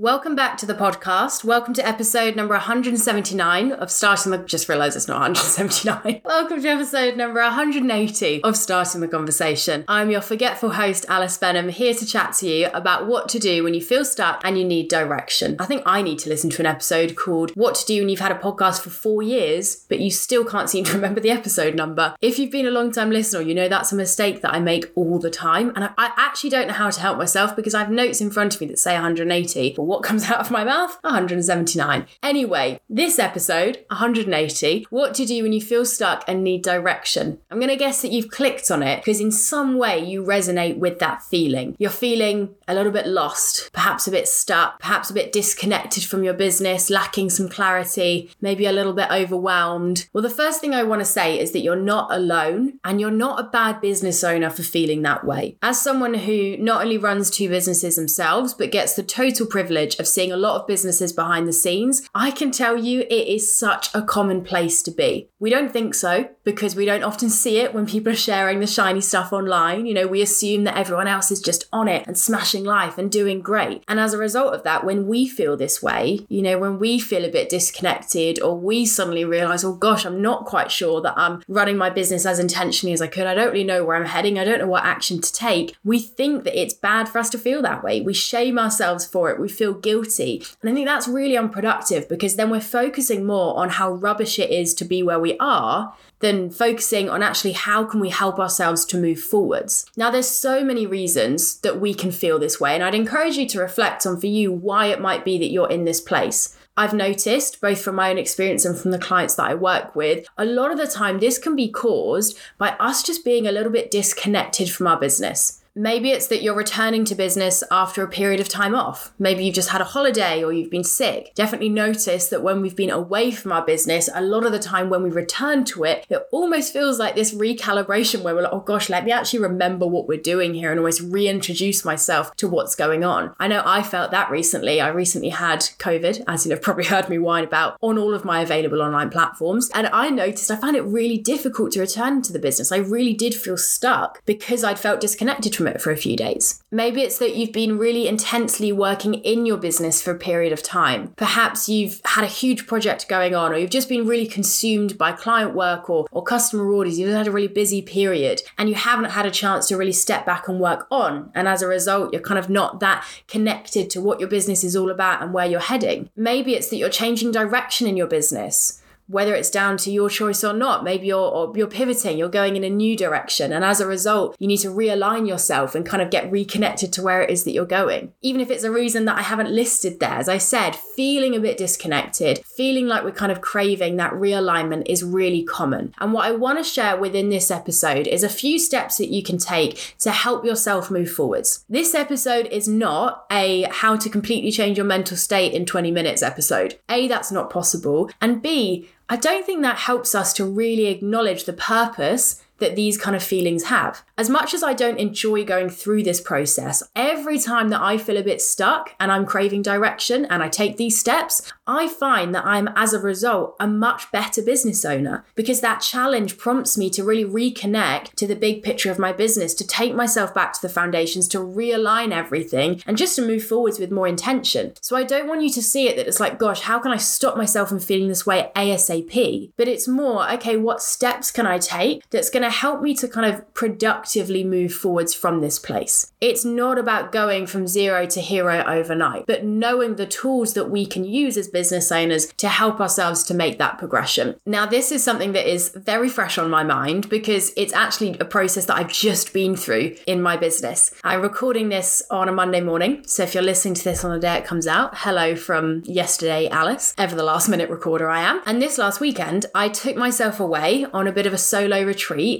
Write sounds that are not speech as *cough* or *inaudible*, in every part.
Welcome back to the podcast. Welcome to episode number 179 of Starting the just realized it's not 179. *laughs* Welcome to episode number 180 of Starting the Conversation. I'm your forgetful host, Alice Benham, here to chat to you about what to do when you feel stuck and you need direction. I think I need to listen to an episode called What to Do When You've Had a Podcast for Four Years, but you still can't seem to *laughs* remember the episode number. If you've been a long time listener, you know that's a mistake that I make all the time. And I, I actually don't know how to help myself because I have notes in front of me that say 180, but what comes *laughs* out of my mouth? 179. Anyway, this episode, 180, what to do when you feel stuck and need direction. I'm going to guess that you've clicked on it because in some way you resonate with that feeling. You're feeling a little bit lost, perhaps a bit stuck, perhaps a bit disconnected from your business, lacking some clarity, maybe a little bit overwhelmed. Well, the first thing I want to say is that you're not alone and you're not a bad business owner for feeling that way. As someone who not only runs two businesses themselves, but gets the total privilege of seeing a lot of businesses behind the scenes, I can tell you it is such a common place to be. We don't think so because we don't often see it when people are sharing the shiny stuff online. You know, we assume that everyone else is just on it and smashing life and doing great. And as a result of that, when we feel this way, you know, when we feel a bit disconnected or we suddenly realize, oh gosh, I'm not quite sure that I'm running my business as intentionally as I could. I don't really know where I'm heading. I don't know what action to take. We think that it's bad for us to feel that way. We shame ourselves for it. We feel guilty. And I think that's really unproductive because then we're focusing more on how rubbish it is to be where we are than focusing on actually how can we help ourselves to move forwards. Now there's so many reasons that we can feel this way and I'd encourage you to reflect on for you why it might be that you're in this place. I've noticed, both from my own experience and from the clients that I work with, a lot of the time this can be caused by us just being a little bit disconnected from our business. Maybe it's that you're returning to business after a period of time off. Maybe you've just had a holiday or you've been sick. Definitely notice that when we've been away from our business, a lot of the time when we return to it, it almost feels like this recalibration where we're like, oh gosh, let me actually remember what we're doing here and almost reintroduce myself to what's going on. I know I felt that recently. I recently had COVID, as you've probably heard me whine about on all of my available online platforms. And I noticed I found it really difficult to return to the business. I really did feel stuck because I'd felt disconnected from it for a few days. Maybe it's that you've been really intensely working in your business for a period of time. Perhaps you've had a huge project going on, or you've just been really consumed by client work or, or customer orders. You've had a really busy period and you haven't had a chance to really step back and work on. And as a result, you're kind of not that connected to what your business is all about and where you're heading. Maybe it's that you're changing direction in your business whether it's down to your choice or not. Maybe you're you're pivoting, you're going in a new direction, and as a result, you need to realign yourself and kind of get reconnected to where it is that you're going. Even if it's a reason that I haven't listed there, as I said, feeling a bit disconnected, feeling like we're kind of craving that realignment is really common. And what I want to share within this episode is a few steps that you can take to help yourself move forwards. This episode is not a how to completely change your mental state in 20 minutes episode. A, that's not possible. And B, I don't think that helps us to really acknowledge the purpose that these kind of feelings have. As much as I don't enjoy going through this process, every time that I feel a bit stuck and I'm craving direction and I take these steps, I find that I'm, as a result, a much better business owner because that challenge prompts me to really reconnect to the big picture of my business, to take myself back to the foundations, to realign everything, and just to move forwards with more intention. So I don't want you to see it that it's like, gosh, how can I stop myself from feeling this way ASAP? But it's more, okay, what steps can I take that's going to help me to kind of productively move forwards from this place. It's not about going from zero to hero overnight, but knowing the tools that we can use as business owners to help ourselves to make that progression. Now, this is something that is very fresh on my mind because it's actually a process that I've just been through in my business. I'm recording this on a Monday morning. So if you're listening to this on the day it comes out, hello from yesterday, Alice, ever the last minute recorder I am. And this last weekend, I took myself away on a bit of a solo retreat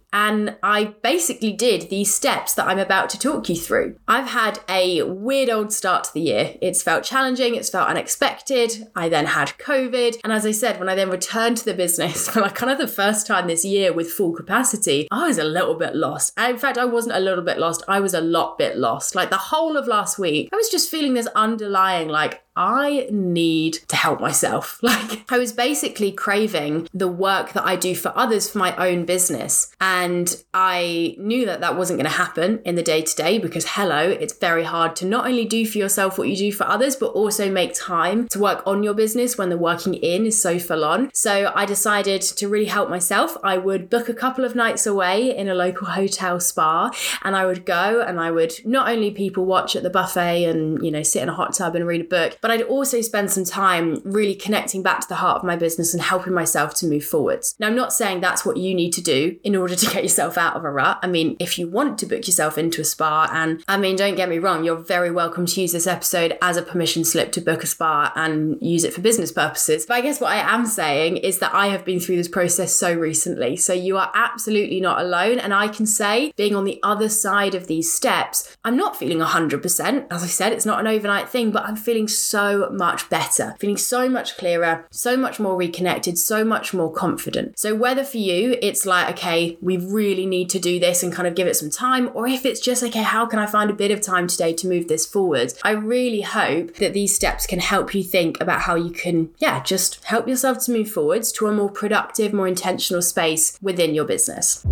and I basically did these steps that I'm about to talk you through. I've had a weird old start to the year. It's felt challenging, it's felt unexpected. I then had COVID. And as I said, when I then returned to the business *laughs* for like kind of the first time this year with full capacity, I was a little bit lost. In fact, I wasn't a little bit lost, I was a lot bit lost. Like the whole of last week, I was just feeling this underlying, like, I need to help myself. *laughs* Like, I was basically craving the work that I do for others for my own business. And And I knew that that wasn't going to happen in the day to day because, hello, it's very hard to not only do for yourself what you do for others, but also make time to work on your business when the working in is so full on. So I decided to really help myself. I would book a couple of nights away in a local *laughs* hotel spa and I would go and I would not only people watch at the buffet and, you know, sit in a hot tub and read a book, but I'd also spend some time really connecting back to the heart of my business and helping myself to move forwards. Now, I'm not saying that's what you need to do in order to get yourself out of a rut. I mean, if you want to book yourself into a spa, and I mean, don't get me wrong, you're very welcome to use this episode as a permission slip to book a spa and use it for business purposes. But I guess what I am saying is that I have been through this process so recently. So you are absolutely not alone. And I can say, being on the other side of these steps, I'm not feeling 100%. As I said, it's not an overnight thing, but I'm feeling so much better, feeling so much clearer, so much more reconnected, so much more confident. So whether for you, it's like, okay, we really need to do this and kind of give it some time, or if it's just, okay, how can I find a bit of time today to move this forward? I really hope that these steps can help you think about how you can, yeah, just help yourself to move forwards to a more productive, more intentional space within your business.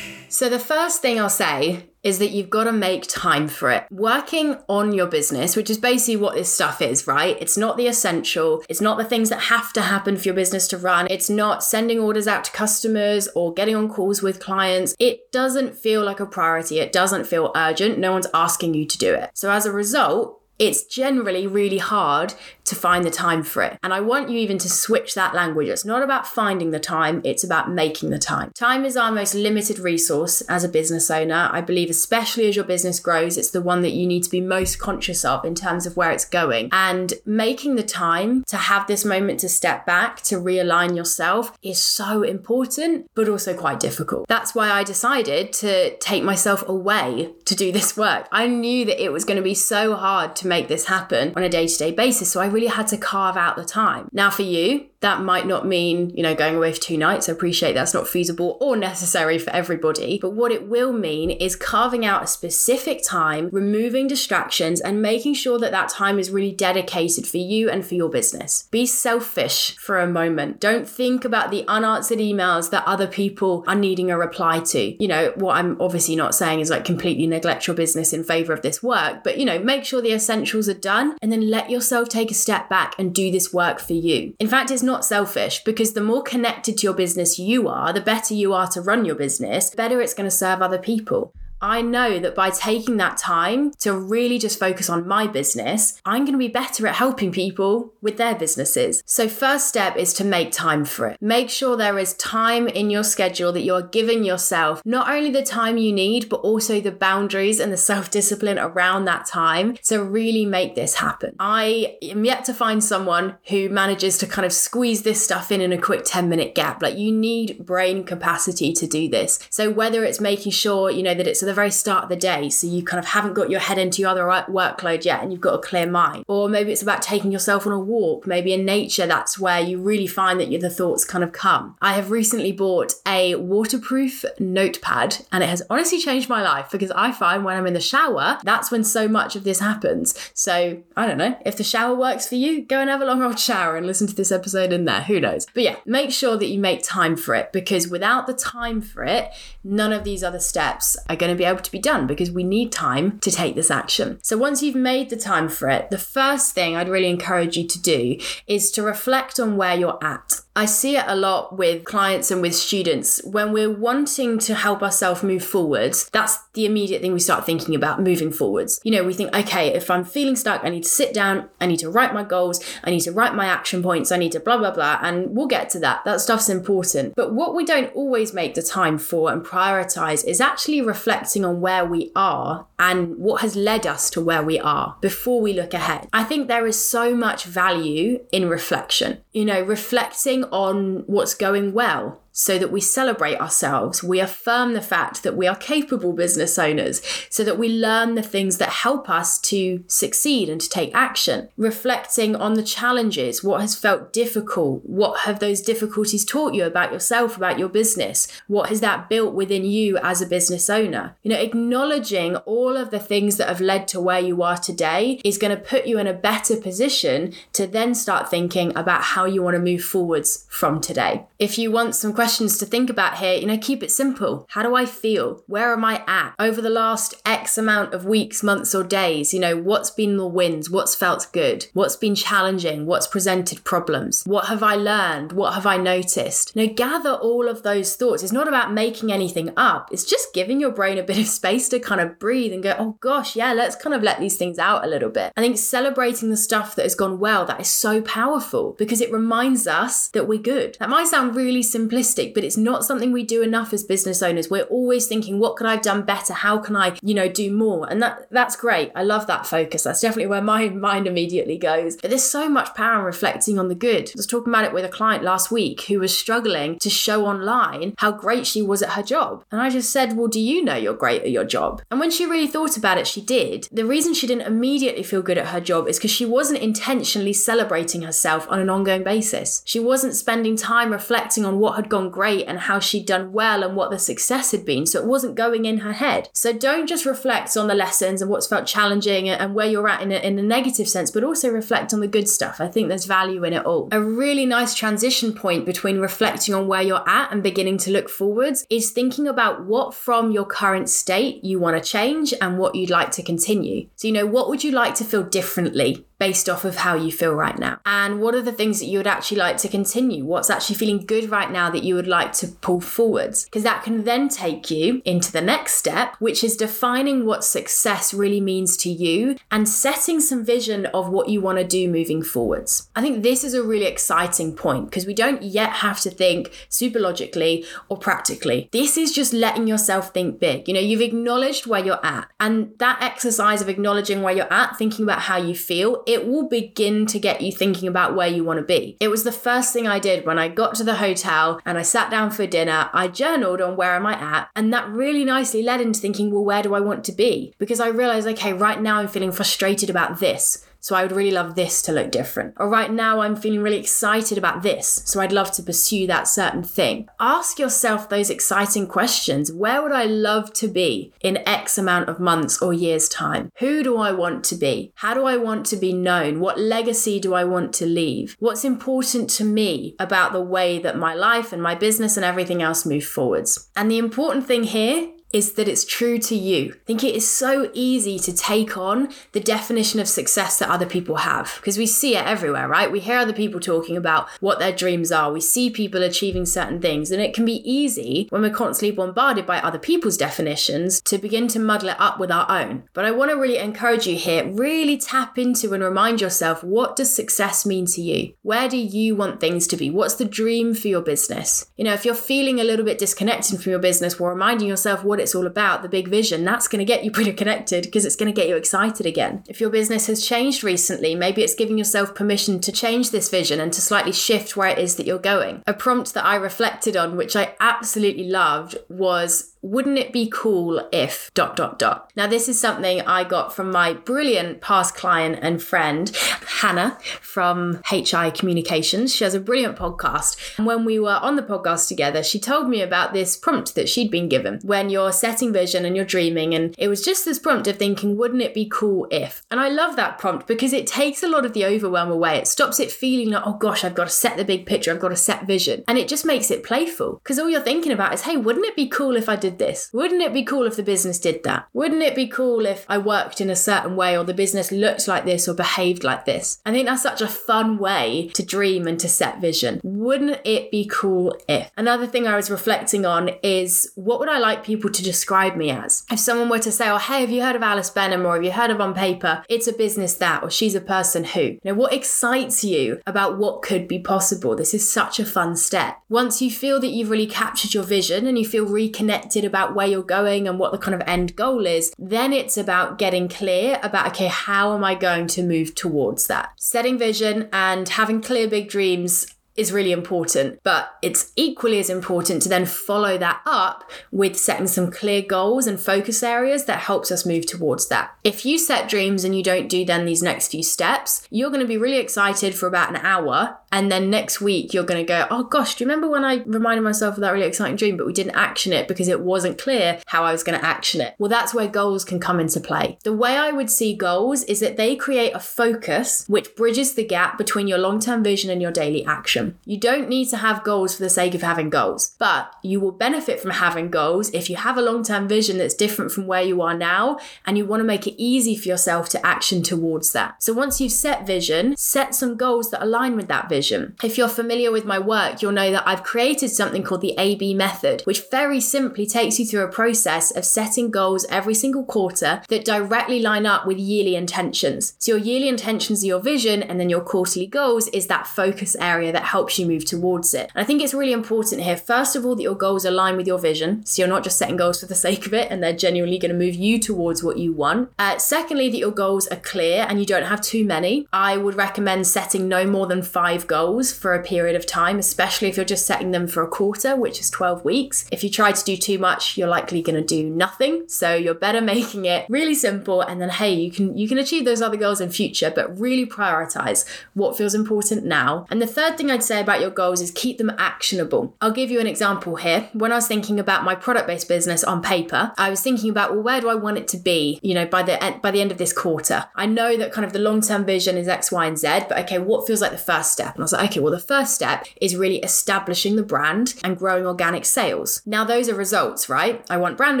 So, the first thing I'll say is that you've got to make time for it. Working on your business, which is basically what this stuff is, right? It's not the essential, it's not the things that have to happen for your business to run, it's not sending orders out to customers or getting on calls with clients. It doesn't feel like a priority, it doesn't feel urgent. No one's asking you to do it. So, as a result, it's generally really hard to find the time for it. And I want you even to switch that language. It's not about finding the time, it's about making the time. Time is our most limited resource as a business owner. I believe, especially as your business grows, it's the one that you need to be most conscious of in terms of where it's going. And making the time to have this moment to step back, to realign yourself is so important, but also quite difficult. That's why I decided to take myself away to do this work. I knew that it was going to be so hard to make this happen on a day to day basis. So I really had to carve out the time. Now, for you, that might not mean, you know, going away for two nights. I appreciate that's not feasible or necessary for everybody. But what it will mean is carving out a specific time, removing distractions, and making sure that that time is really dedicated for you and for your business. Be selfish for a moment. Don't think about the unanswered emails that other people are needing a reply to. You know, what I'm obviously not saying is like completely neglect your business in favor of this work, but, you know, make sure the essentials are done and then let yourself take a step back and do this work for you. In fact, it's not selfish because the more connected to your business you are, the better you are to run your business, the better it's going to serve other people. I know that by taking that time to really just focus on my business, I'm going to be better at helping people with their businesses. So, first step is to make time for it. Make sure there is time in your schedule that you're giving yourself not only the time you need, but also the boundaries and the self discipline around that time to really make this happen. I am yet to find someone who manages to kind of squeeze this stuff in in a quick 10 minute gap. Like, you need brain capacity to do this. So, whether it's making sure, you know, that it's the very start of the day. So you kind of haven't got your head into your other workload yet and you've got a clear mind. Or maybe it's about taking yourself on a walk. Maybe in nature, that's where you really find that the thoughts kind of come. I have recently bought a waterproof notepad and it has honestly changed my life because I find when I'm in the shower, that's when so much of this happens. So I don't know. If the shower works for you, go and have a long old shower and listen to this episode in there. Who knows? But yeah, make sure that you make time for it because without the time for it, none of these other steps are going to be able to be done because we need time to take this action. So once you've made the time for it, the first thing I'd really encourage you to do is to reflect on where you're at. I see it a lot with clients and with students. When we're wanting to help ourselves move forwards, that's the immediate thing we start thinking about moving forwards. You know, we think, okay, if I'm feeling stuck, I need to sit down, I need to write my goals, I need to write my action points, I need to blah, blah, blah. And we'll get to that. That stuff's important. But what we don't always make the time for and prioritize is actually reflecting on where we are and what has led us to where we are before we look ahead. I think there is so much value in reflection. You know, reflecting on what's going well, so that we celebrate ourselves. We affirm the fact that we are capable business owners so that we learn the things that help us to succeed and to take action. Reflecting on the challenges, what has felt difficult, what have those difficulties taught you about yourself, about your business? What has that built within you as a business owner? You know, acknowledging all of the things that have led to where you are today is going to put you in a better position to then start thinking about how you want to move forwards from today. If you want some questions, questions to think about here, you know, keep it simple. How do I feel? Where am I at? Over the last X amount of weeks, months, or days, you know, what's been the wins? What's felt good? What's been challenging? What's presented problems? What have I learned? What have I noticed? You know, gather all of those thoughts. It's not about making anything up, it's just giving your brain a bit of space to kind of breathe and go, oh gosh, yeah, let's kind of let these things out a little bit. I think celebrating the stuff that has gone well, that is so powerful because it reminds us that we're good. That might sound really simplistic, but it's not something we do enough as business owners. We're always thinking, what could I have done better? How can I, you know, do more? And that that's great. I love that focus. That's definitely where my *laughs* mind immediately goes. But there's so much power in reflecting on the good. I was talking about it with a client last week who was struggling to show online how great she was at her job. And I just said, Well, do you know you're great at your job? And when she really thought about it, she did. The reason she didn't immediately feel good at her job is because she wasn't intentionally celebrating herself on an ongoing basis. She wasn't spending time reflecting on what had gone great and how she'd done well and what the success had been. So it wasn't going in her head. So don't just reflect on the lessons and what's felt challenging and where you're at in a, in a negative sense, but also reflect on the good stuff. I think there's value in it all. A really nice transition point between reflecting on where you're at and beginning to look forwards is thinking about what from your current state you want to change and what you'd like to continue. So, you know, what would you like to feel differently based off of how you feel right now? And what are the things that you would actually like to continue? What's actually feeling good right now that you would like to pull forwards? Because that can then take you into the next step, which is defining what success really means to you and setting some vision of what you want to do moving forwards. I think this is a really exciting point because we don't yet have to think super logically or practically. This is just letting yourself think big. You know, you've acknowledged where you're at, and that exercise of acknowledging where you're at, thinking about how you feel, it will begin to get you thinking about where you want to be. It was the first thing I did when I got to the hotel and I sat down for dinner. I journaled on where am I at, and that really nicely led into thinking, well, where do I want to be? Because I realized, okay, right now I'm feeling frustrated about this. So I would really love this to look different. Or right now I'm feeling really excited about this. So I'd love to pursue that certain thing. Ask yourself those exciting questions. Where would I love to be in X amount of months or years' time? Who do I want to be? How do I want to be known? What legacy do I want to leave? What's important to me about the way that my life and my business and everything else move forwards? And the important thing here is that it's true to you. I think it is so easy to take on the definition of success that other people have because we see it everywhere, right? We hear other people talking about what their dreams are. We see people achieving certain things, and it can be easy when we're constantly bombarded by other people's definitions to begin to muddle it up with our own. But I want to really encourage you here, really tap into and remind yourself what does success mean to you? Where do you want things to be? What's the dream for your business? You know, if you're feeling a little bit disconnected from your business, well, reminding yourself what what it's all about, the big vision, that's going to get you *laughs* pretty connected because it's going to get you excited again. If your business has changed recently, maybe it's giving yourself permission to change this vision and to slightly shift where it is that you're going. A prompt that I reflected on, which I absolutely loved, was wouldn't it be cool if dot dot dot? Now this is something i got from my brilliant past client and friend hannah from hi communications. She has a brilliant podcast. And when we were on the podcast together she told me about this prompt that she'd been given. When you're setting vision and you're dreaming and it was just this prompt of thinking wouldn't it be cool if? And i love that prompt because it takes a lot of the overwhelm away. It stops it feeling like oh gosh i've got to set the big picture i've got to set vision. And it just makes it playful. Because all you're thinking about is hey wouldn't it be cool if i did this? Wouldn't it be cool if the business did that? Wouldn't it be cool if I worked in a certain way or the business looked like this or behaved like this? I think that's such a fun way to dream and to set vision. Wouldn't it be cool if? Another thing I was reflecting on is what would I like people to describe me as? If someone were to say, oh, hey, have you heard of Alice Benham or have you heard of On Paper? It's a business that, or she's a person who. You know, what excites you about what could be possible? This is such a fun step. Once you feel that you've really captured your vision and you feel reconnected about where you're going and what the kind of end goal is, then it's about getting clear about, okay, how am I going to move towards that? Setting vision and having clear big dreams is really important, but it's equally as important to then follow that up with setting some clear goals and focus areas that helps us move towards that. If you set dreams and you don't do then these next few steps, you're going to be really excited for about an hour And then next week, you're going to go, oh gosh, do you remember when I reminded myself of that really exciting dream, but we didn't action it because it wasn't clear how I was going to action it? Well, that's where goals can come into play. The way I would see goals is that they create a focus which bridges the gap between your long term vision and your daily action. You don't need to have goals for the sake of having goals, but you will benefit from having goals if you have a long term vision that's different from where you are now and you want to make it easy for yourself to action towards that. So once you've set vision, set some goals that align with that vision. If you're familiar with my work, you'll know that I've created something called the AB method, which very simply takes you through a process of setting goals every single quarter that directly line up with yearly intentions. So your yearly intentions are your vision, and then your quarterly goals is that focus area that helps you move towards it. And I think it's really important here, first of all, that your goals align with your vision. So you're not just setting goals for the sake of it and they're genuinely going to move you towards what you want. Uh, secondly, that your goals are clear and you don't have too many. I would recommend setting no more than five goals for a period of time, especially if you're just setting them for a quarter, which is 12 weeks. If you try to do too much, you're likely going to do nothing. So you're better *laughs* making it really simple and then hey, you can you can achieve those other goals in future, but really prioritize what feels important now. And the third thing I'd say about your goals is keep them actionable. I'll give you an example here. When I was thinking about my product-based business on paper, I was thinking about well, where do I want it to be, you know, by the by the end of this quarter. I know that kind of the long-term vision is X, Y, and Z, but okay, what feels like the first step? And I was like, okay, well, the first step is really establishing the brand and growing organic sales. Now, those are results, right? I want brand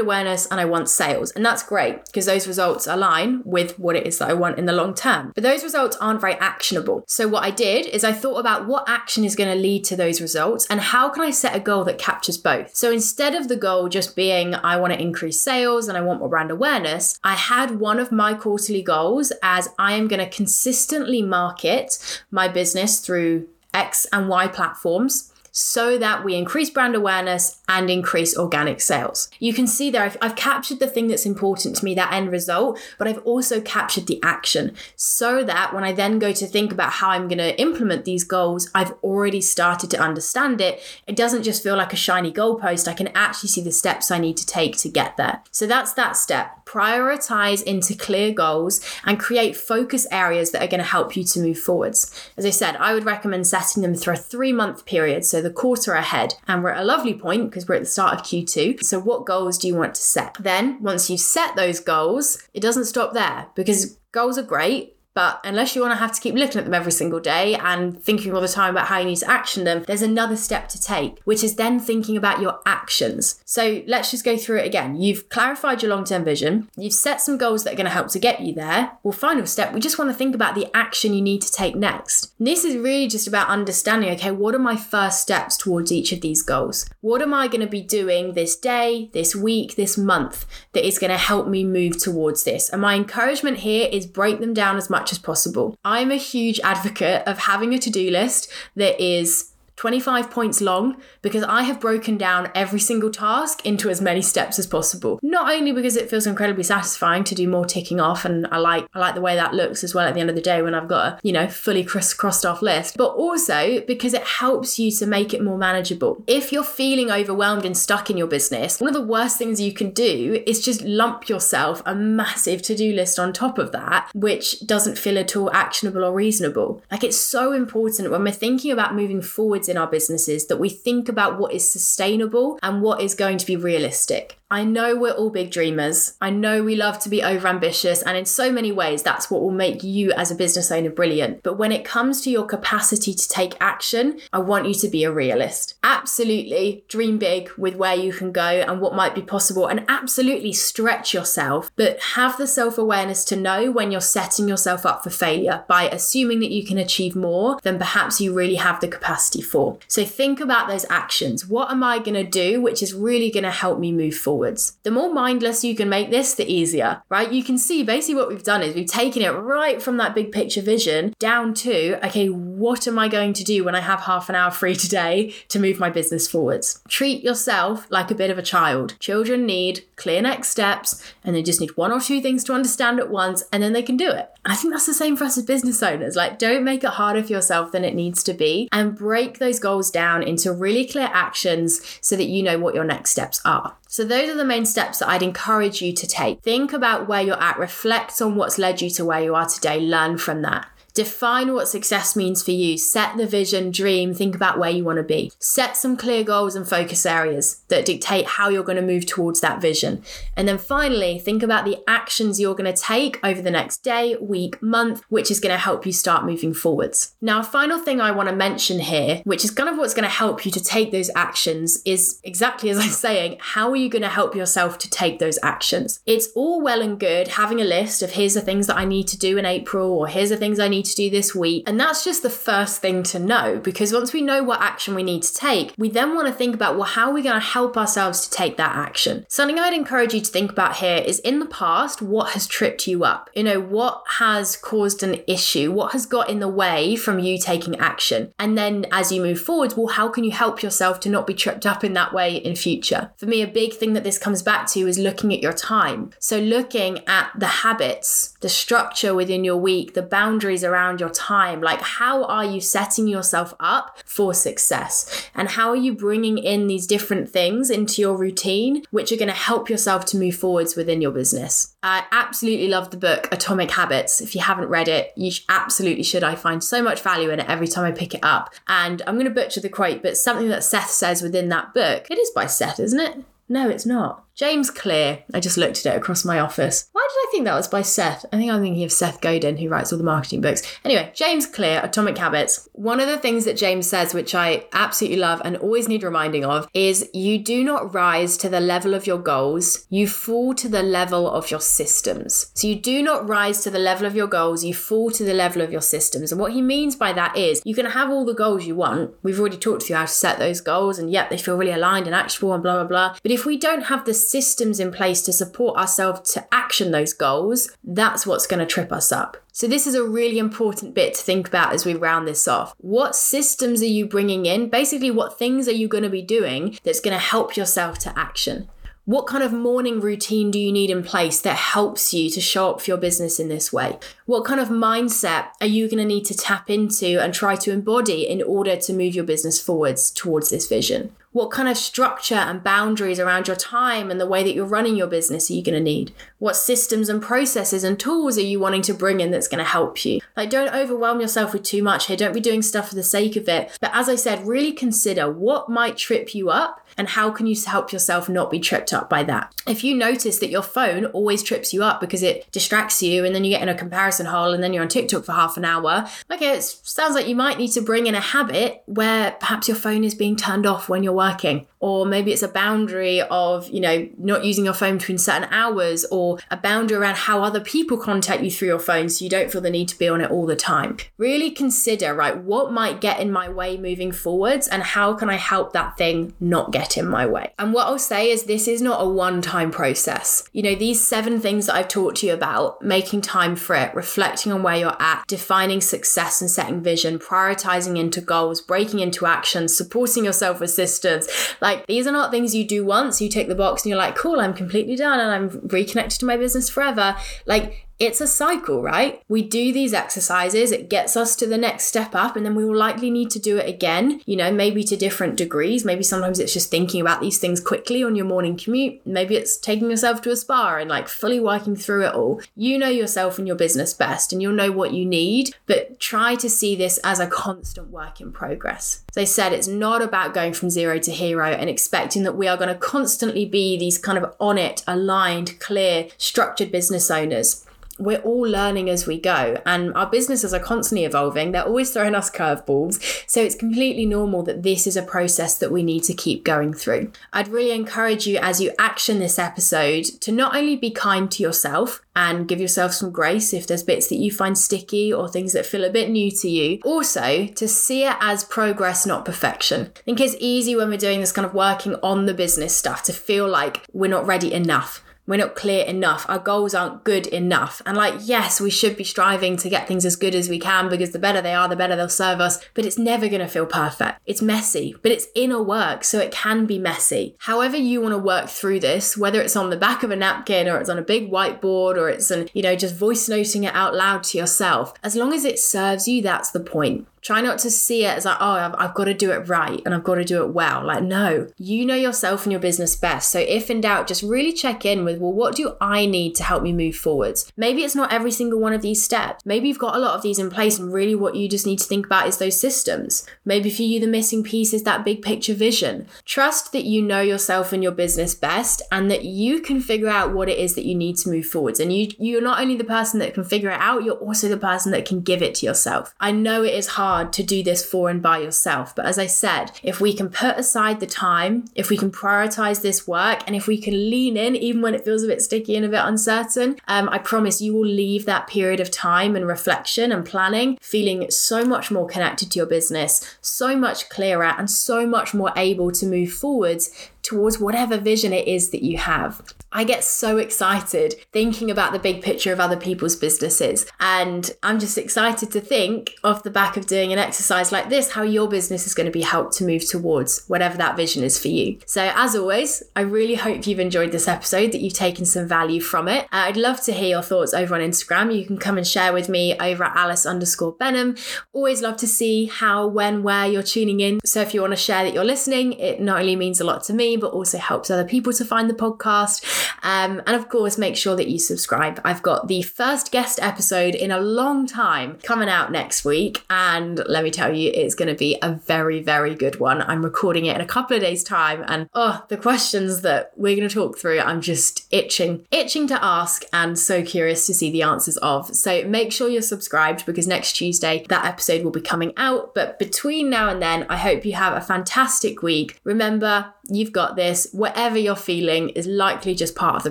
awareness and I want sales. And that's great because those results align with what it is that I want in the long term. But those results aren't very actionable. So, what I did is I thought about what action is going to lead to those results and how can I set a goal that captures both. So, instead of the goal just being I want to increase sales and I want more brand awareness, I had one of my quarterly goals as I am going to consistently market my business through X and Y platforms so that we increase brand awareness and increase organic sales. You can see there, I've, I've, captured the thing that's important to me, that end result, but I've also captured the action so that when I then go to think about how I'm going to implement these goals, I've already started to understand it. It doesn't just feel like a shiny goalpost. I can actually see the steps I need to take to get there. So that's that step. Prioritize into clear goals and create focus areas that are going to help you to move forwards. As I said, I would recommend setting them through a three month period. So the quarter ahead. And we're at a lovely point because we're at the start of Q2. So, what goals do you want to set? Then, once you've set those goals, it doesn't stop there because goals are great. But unless you want to have to keep looking at them every single day and thinking all the time about how you need to action them, there's another step to take, which is then thinking about your actions. So let's just go through it again. You've clarified your long term vision, you've set some goals that are going to help to get you there. Well, final step, we just want to think about the action you need to take next. And this is really just about understanding okay, what are my first steps towards each of these goals? What am I going to be doing this day, this week, this month that is going to help me move towards this? And my encouragement here is break them down as much much as possible. I'm a huge advocate of having a to do list that is 25 points long because I have broken down every single task into as many steps as possible. Not only because it feels incredibly satisfying to do more ticking off and I like I like the way that looks as well at the end of the day when I've got a, you know, fully crossed off list, but also because it helps you to make it more manageable. If you're feeling overwhelmed and stuck in your business, one of the worst things you can do is just lump yourself a massive to-do list on top of that which doesn't feel at all actionable or reasonable. Like it's so important when we're thinking about moving forward in our businesses that we think about what is sustainable and what is going to be realistic. I know we're all big dreamers. I know we love to be overambitious, and in so many ways, that's what will make you as a business owner brilliant. But when it comes to your capacity to take action, I want you to be a realist. Absolutely dream big with where you can go and what might be possible, and absolutely stretch yourself, but have the self awareness to know when you're setting yourself up for failure by assuming that you can achieve more than perhaps you really have the capacity for. So think about those actions. What am I going to do which is really going to help me move forward? Forwards. The more mindless you can make this, the easier, right? You can see basically what we've done is we've taken it right from that big picture vision down to, okay, what am I going to do when I have half an hour free *laughs* today to move my business forwards? Treat yourself like a bit of a child. Children need clear next steps and they just need one or two things to understand at once and then they can do it. I think that's the same for us as business owners. Like, don't make it harder for yourself than it needs to be and break those goals down into really clear actions so that you know what your next steps are. So, those are the main steps that I'd encourage you to take. Think about where you're at, reflect on what's led you to where you are today, learn from that. Define what success means for you. Set the vision, dream, think about where you want to be. Set some clear goals and focus areas that dictate how you're going to move towards that vision. And then finally, think about the actions you're going to take over the next day, week, month, which is going to help you start moving forwards. Now, a final thing I want to mention here, which is kind of what's going to help you to take those actions, is exactly as I'm *laughs* saying, how are you going to help yourself to take those actions? It's all well and good having a list of here's the things that I need to do in April, or here's the things I need to do this week. And that's just the first thing to know because once we know what action we need to take, we then want to think about, well, how are we going to help ourselves to take that action? Something I'd encourage you to think about here is in the past, what has tripped you up? You know, what has caused an issue? What has got in the way from you taking action? And then as you move forward, well, how can you help yourself to not be tripped up in that way in future? For me, a big thing that this comes back to is looking at your time. So looking at the habits, the structure within your week, the boundaries around your time. Like, how are you setting yourself up for success? And how are you bringing in these different things into your routine, which are going to help yourself to move forwards within your business? I absolutely love the book Atomic Habits. If you haven't read it, you absolutely should. I find so much value in it every time I pick it up. And I'm going to butcher the quote, but something that Seth says within that book, it is by Seth, isn't it? No, it's not. James Clear. I just looked at it across my office. Why did I think that was by Seth? I think I'm thinking of Seth Godin, who writes all the marketing books. Anyway, James Clear, Atomic Habits. One of the things that James says, which I absolutely love and always need reminding of, is you do not rise to the level of your goals, you fall to the level of your systems. So you do not rise to the level of your goals, you fall to the level of your systems. And what he means by that is you can have all the goals you want. We've already talked to you how to set those goals, and yep, they feel really aligned and actionable and blah, blah, blah. But if we don't have the systems in place to support ourselves to action those goals, that's what's going to trip us up. So, this is a really important bit to think about as we round this off. What systems are you bringing in? Basically, what things are you going to be doing that's going to help yourself to action? What kind of morning routine do you need in place that helps you to show up for your business in this way? What kind of mindset are you going to need to tap into and try to embody in order to move your business forwards towards this vision? What kind of structure and boundaries around your time and the way that you're running your business are you going to need? What systems and processes and tools are you wanting to bring in that's going to help you? Like, don't overwhelm yourself with too much here. Don't be doing stuff for the sake of it. But as I said, really consider what might trip you up and how can you help yourself not be tripped up by that? If you notice that your phone always trips you up because it distracts you and then you get in a comparison hole and then you're on TikTok for half an hour, okay, it sounds like you might need to bring in a habit where perhaps your phone is being turned off when you're working or maybe it's a boundary of you know not using your phone between certain hours or a boundary around how other people contact you through your phone so you don't feel the need to be on it all the time really consider right what might get in my way moving forwards and how can i help that thing not get in my way. And what i'll say is this is not a one time process. You know these seven things that i've talked to you about making time for it reflecting on where you're at defining success and setting vision prioritizing into goals breaking into action supporting yourself with systems like these are not things you do once, you tick the box and you're like, cool, I'm completely done and I'm reconnected to my business forever. Like it's a cycle, right? We do these exercises, it gets us to the next step up, and then we will likely need to do it again, you know, maybe to different degrees. Maybe sometimes it's just thinking about these things quickly on your morning commute. Maybe it's taking yourself to a spa and like fully working through it all. You know yourself and your business best, and you'll know what you need, but try to see this as a constant work in progress. As I said, it's not about going from zero to hero and expecting that we are going to constantly be these kind of on it, aligned, clear, structured business owners we're all learning as we go and our businesses are constantly evolving they're always throwing us curveballs so it's completely normal that this is a process that we need to keep going through i'd really encourage you as you action this episode to not only be kind to yourself and give yourself some grace if there's bits that you find sticky or things that feel a bit new to you. Also, to see it as progress, not perfection. I think it's easy when we're doing this kind of working on the business stuff to feel like we're not ready enough we're not clear enough. Our goals aren't good enough. And like, yes, we should be striving to get things as good as we can because the better they are, the better they'll serve us. But it's never going to feel perfect. It's messy, but it's inner work. So it can be messy. However, you want to work through this, whether it's on the back of a napkin or it's on a big whiteboard or it's, an, you know, just voice noting it out loud to yourself, as long as it serves you, that's the point Try not to see it as like, oh, I've, I've got to do it right and I've got to do it well. Like, no, you know yourself and your business best. So if in doubt, just really check in with, well, what do I need to help me move forwards? Maybe it's not every single one of these steps. Maybe you've got a lot of these in place and really what you just need to think about is those systems. Maybe for you, the missing piece is that big picture vision. Trust that you know yourself and your business best and that you can figure out what it is that you need to move forwards. And you, you're not only the person that can figure it out, you're also the person that can give it to yourself. I know it is hard to do this for and by yourself, but as I said, if we can put aside the time, if we can prioritize this work, and if we can lean in even when it feels a bit sticky and a bit uncertain, um, I promise you will leave that period of time and reflection and planning feeling so much more connected to your business, so much clearer, and so much more able to move forwards towards whatever vision it is that you have. I get so excited thinking about the big picture of other people's businesses. And I'm just excited to think off the back of doing an exercise like this, how your business is going to be helped to move towards whatever that vision is for you. So, as always, I really hope you've enjoyed this episode, that you've taken some value from it. Uh, I'd love to hear your thoughts over on Instagram. You can come and share with me over at Alice underscore Benham. Always love to see how, when, where you're tuning in. So, if you want to share that you're listening, it not only means a lot to me, but also helps other people to find the podcast. Um, and of course, make sure that you subscribe. I've got the first guest episode in a long time coming out next week. And let me tell you, it's going to be a very, very good one. I'm recording it in a couple of days' time. And oh, the questions that we're going to talk through, I'm just itching, itching to ask and so curious to see the answers of. So make sure you're subscribed because next Tuesday that episode will be coming out. But between now and then, I hope you have a fantastic week. Remember, you've got this. Whatever you're feeling is likely just part of the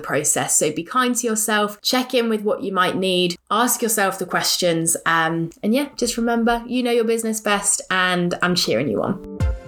process. So be kind to yourself, check in with what you might need, ask yourself the questions. Um, and yeah, just remember, you know your business best, and I'm cheering you on.